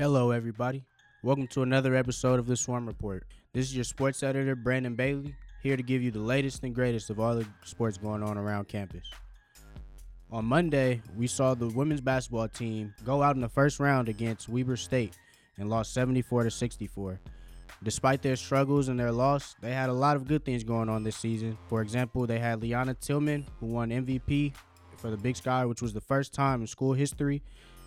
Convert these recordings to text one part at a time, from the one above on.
Hello, everybody. Welcome to another episode of the Swarm Report. This is your sports editor, Brandon Bailey, here to give you the latest and greatest of all the sports going on around campus. On Monday, we saw the women's basketball team go out in the first round against Weber State and lost 74 to 64. Despite their struggles and their loss, they had a lot of good things going on this season. For example, they had Liana Tillman, who won MVP for the Big Sky, which was the first time in school history,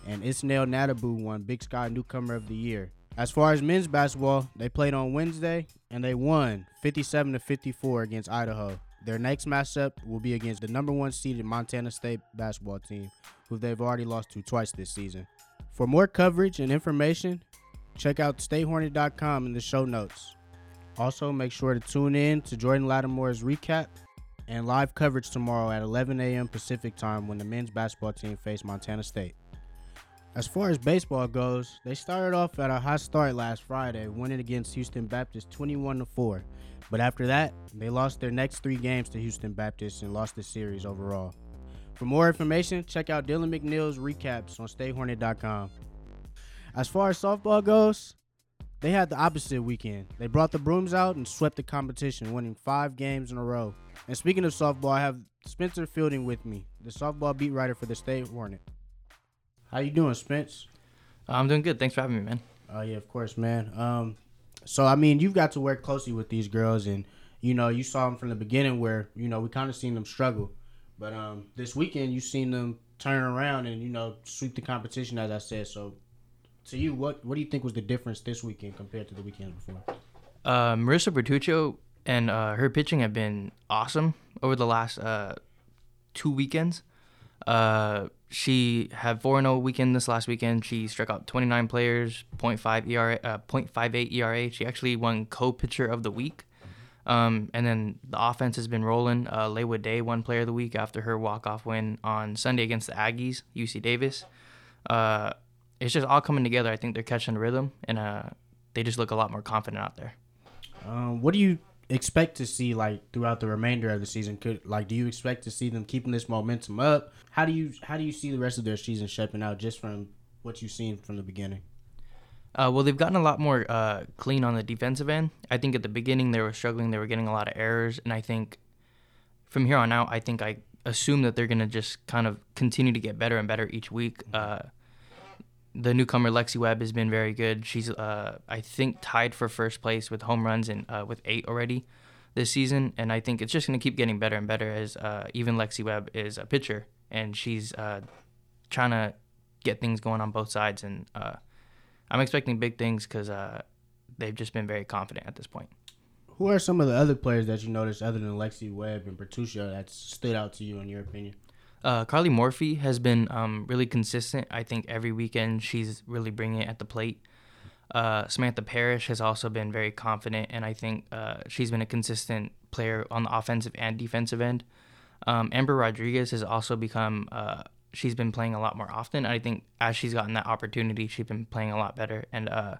and Isnelle Natabou won Big Sky Newcomer of the Year. As far as men's basketball, they played on Wednesday and they won 57 to 54 against Idaho. Their next matchup will be against the number one seeded Montana State basketball team, who they've already lost to twice this season. For more coverage and information, check out statehornet.com in the show notes. Also, make sure to tune in to Jordan Lattimore's recap and live coverage tomorrow at 11 a.m. Pacific time when the men's basketball team face Montana State. As far as baseball goes, they started off at a hot start last Friday, winning against Houston Baptist 21 to 4. But after that, they lost their next three games to Houston Baptist and lost the series overall. For more information, check out Dylan McNeil's recaps on StateHornet.com. As far as softball goes, they had the opposite weekend. They brought the brooms out and swept the competition, winning five games in a row. And speaking of softball, I have Spencer Fielding with me, the softball beat writer for the State Hornet. How you doing, Spence? I'm doing good. Thanks for having me, man. Oh yeah, of course, man. Um, so I mean, you've got to work closely with these girls, and you know, you saw them from the beginning, where you know we kind of seen them struggle, but um, this weekend you seen them turn around and you know sweep the competition, as I said. So, to you, what what do you think was the difference this weekend compared to the weekend before? Uh, Marissa Bertuccio and uh, her pitching have been awesome over the last uh, two weekends. Uh, she had 4 0 weekend this last weekend. She struck out 29 players, 0.5 ERA, uh, 0.58 ERA. She actually won co pitcher of the week. Um, and then the offense has been rolling. Uh, Laywood Day won player of the week after her walk off win on Sunday against the Aggies, UC Davis. Uh, it's just all coming together. I think they're catching the rhythm, and uh, they just look a lot more confident out there. Um, what do you expect to see like throughout the remainder of the season? Could like do you expect to see them keeping this momentum up? How do you how do you see the rest of their season shaping out just from what you've seen from the beginning? Uh, well, they've gotten a lot more uh, clean on the defensive end. I think at the beginning they were struggling; they were getting a lot of errors, and I think from here on out, I think I assume that they're gonna just kind of continue to get better and better each week. Uh, the newcomer Lexi Webb has been very good. She's, uh, I think, tied for first place with home runs and uh, with eight already this season. And I think it's just going to keep getting better and better as uh, even Lexi Webb is a pitcher and she's uh, trying to get things going on both sides. And uh, I'm expecting big things because uh, they've just been very confident at this point. Who are some of the other players that you noticed other than Lexi Webb and Bertuccio that stood out to you in your opinion? Uh, Carly Morphy has been um, really consistent. I think every weekend she's really bringing it at the plate. Uh, Samantha Parrish has also been very confident, and I think uh, she's been a consistent player on the offensive and defensive end. Um, Amber Rodriguez has also become, uh, she's been playing a lot more often. I think as she's gotten that opportunity, she's been playing a lot better. And uh,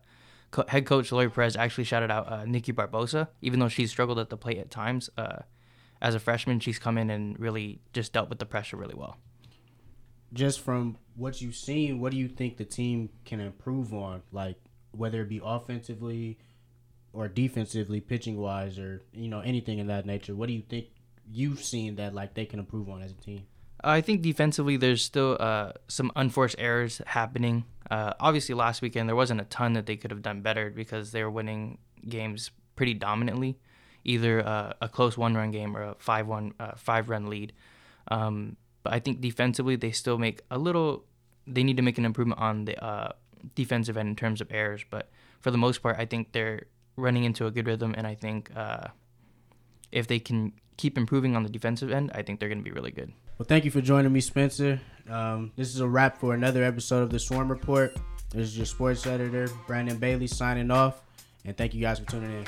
co- head coach Lori Perez actually shouted out uh, Nikki Barbosa, even though she's struggled at the plate at times as a freshman, she's come in and really just dealt with the pressure really well. Just from what you've seen, what do you think the team can improve on? Like whether it be offensively or defensively, pitching wise, or you know anything in that nature. What do you think you've seen that like they can improve on as a team? I think defensively, there's still uh, some unforced errors happening. Uh, obviously, last weekend there wasn't a ton that they could have done better because they were winning games pretty dominantly either uh, a close one run game or a five one uh, five run lead. Um, but I think defensively they still make a little. They need to make an improvement on the uh, defensive end in terms of errors. But for the most part, I think they're running into a good rhythm, and I think uh, if they can keep improving on the defensive end, I think they're going to be really good. Well, thank you for joining me, Spencer. Um, this is a wrap for another episode of the Swarm Report. This is your sports editor, Brandon Bailey, signing off. And thank you guys for tuning in.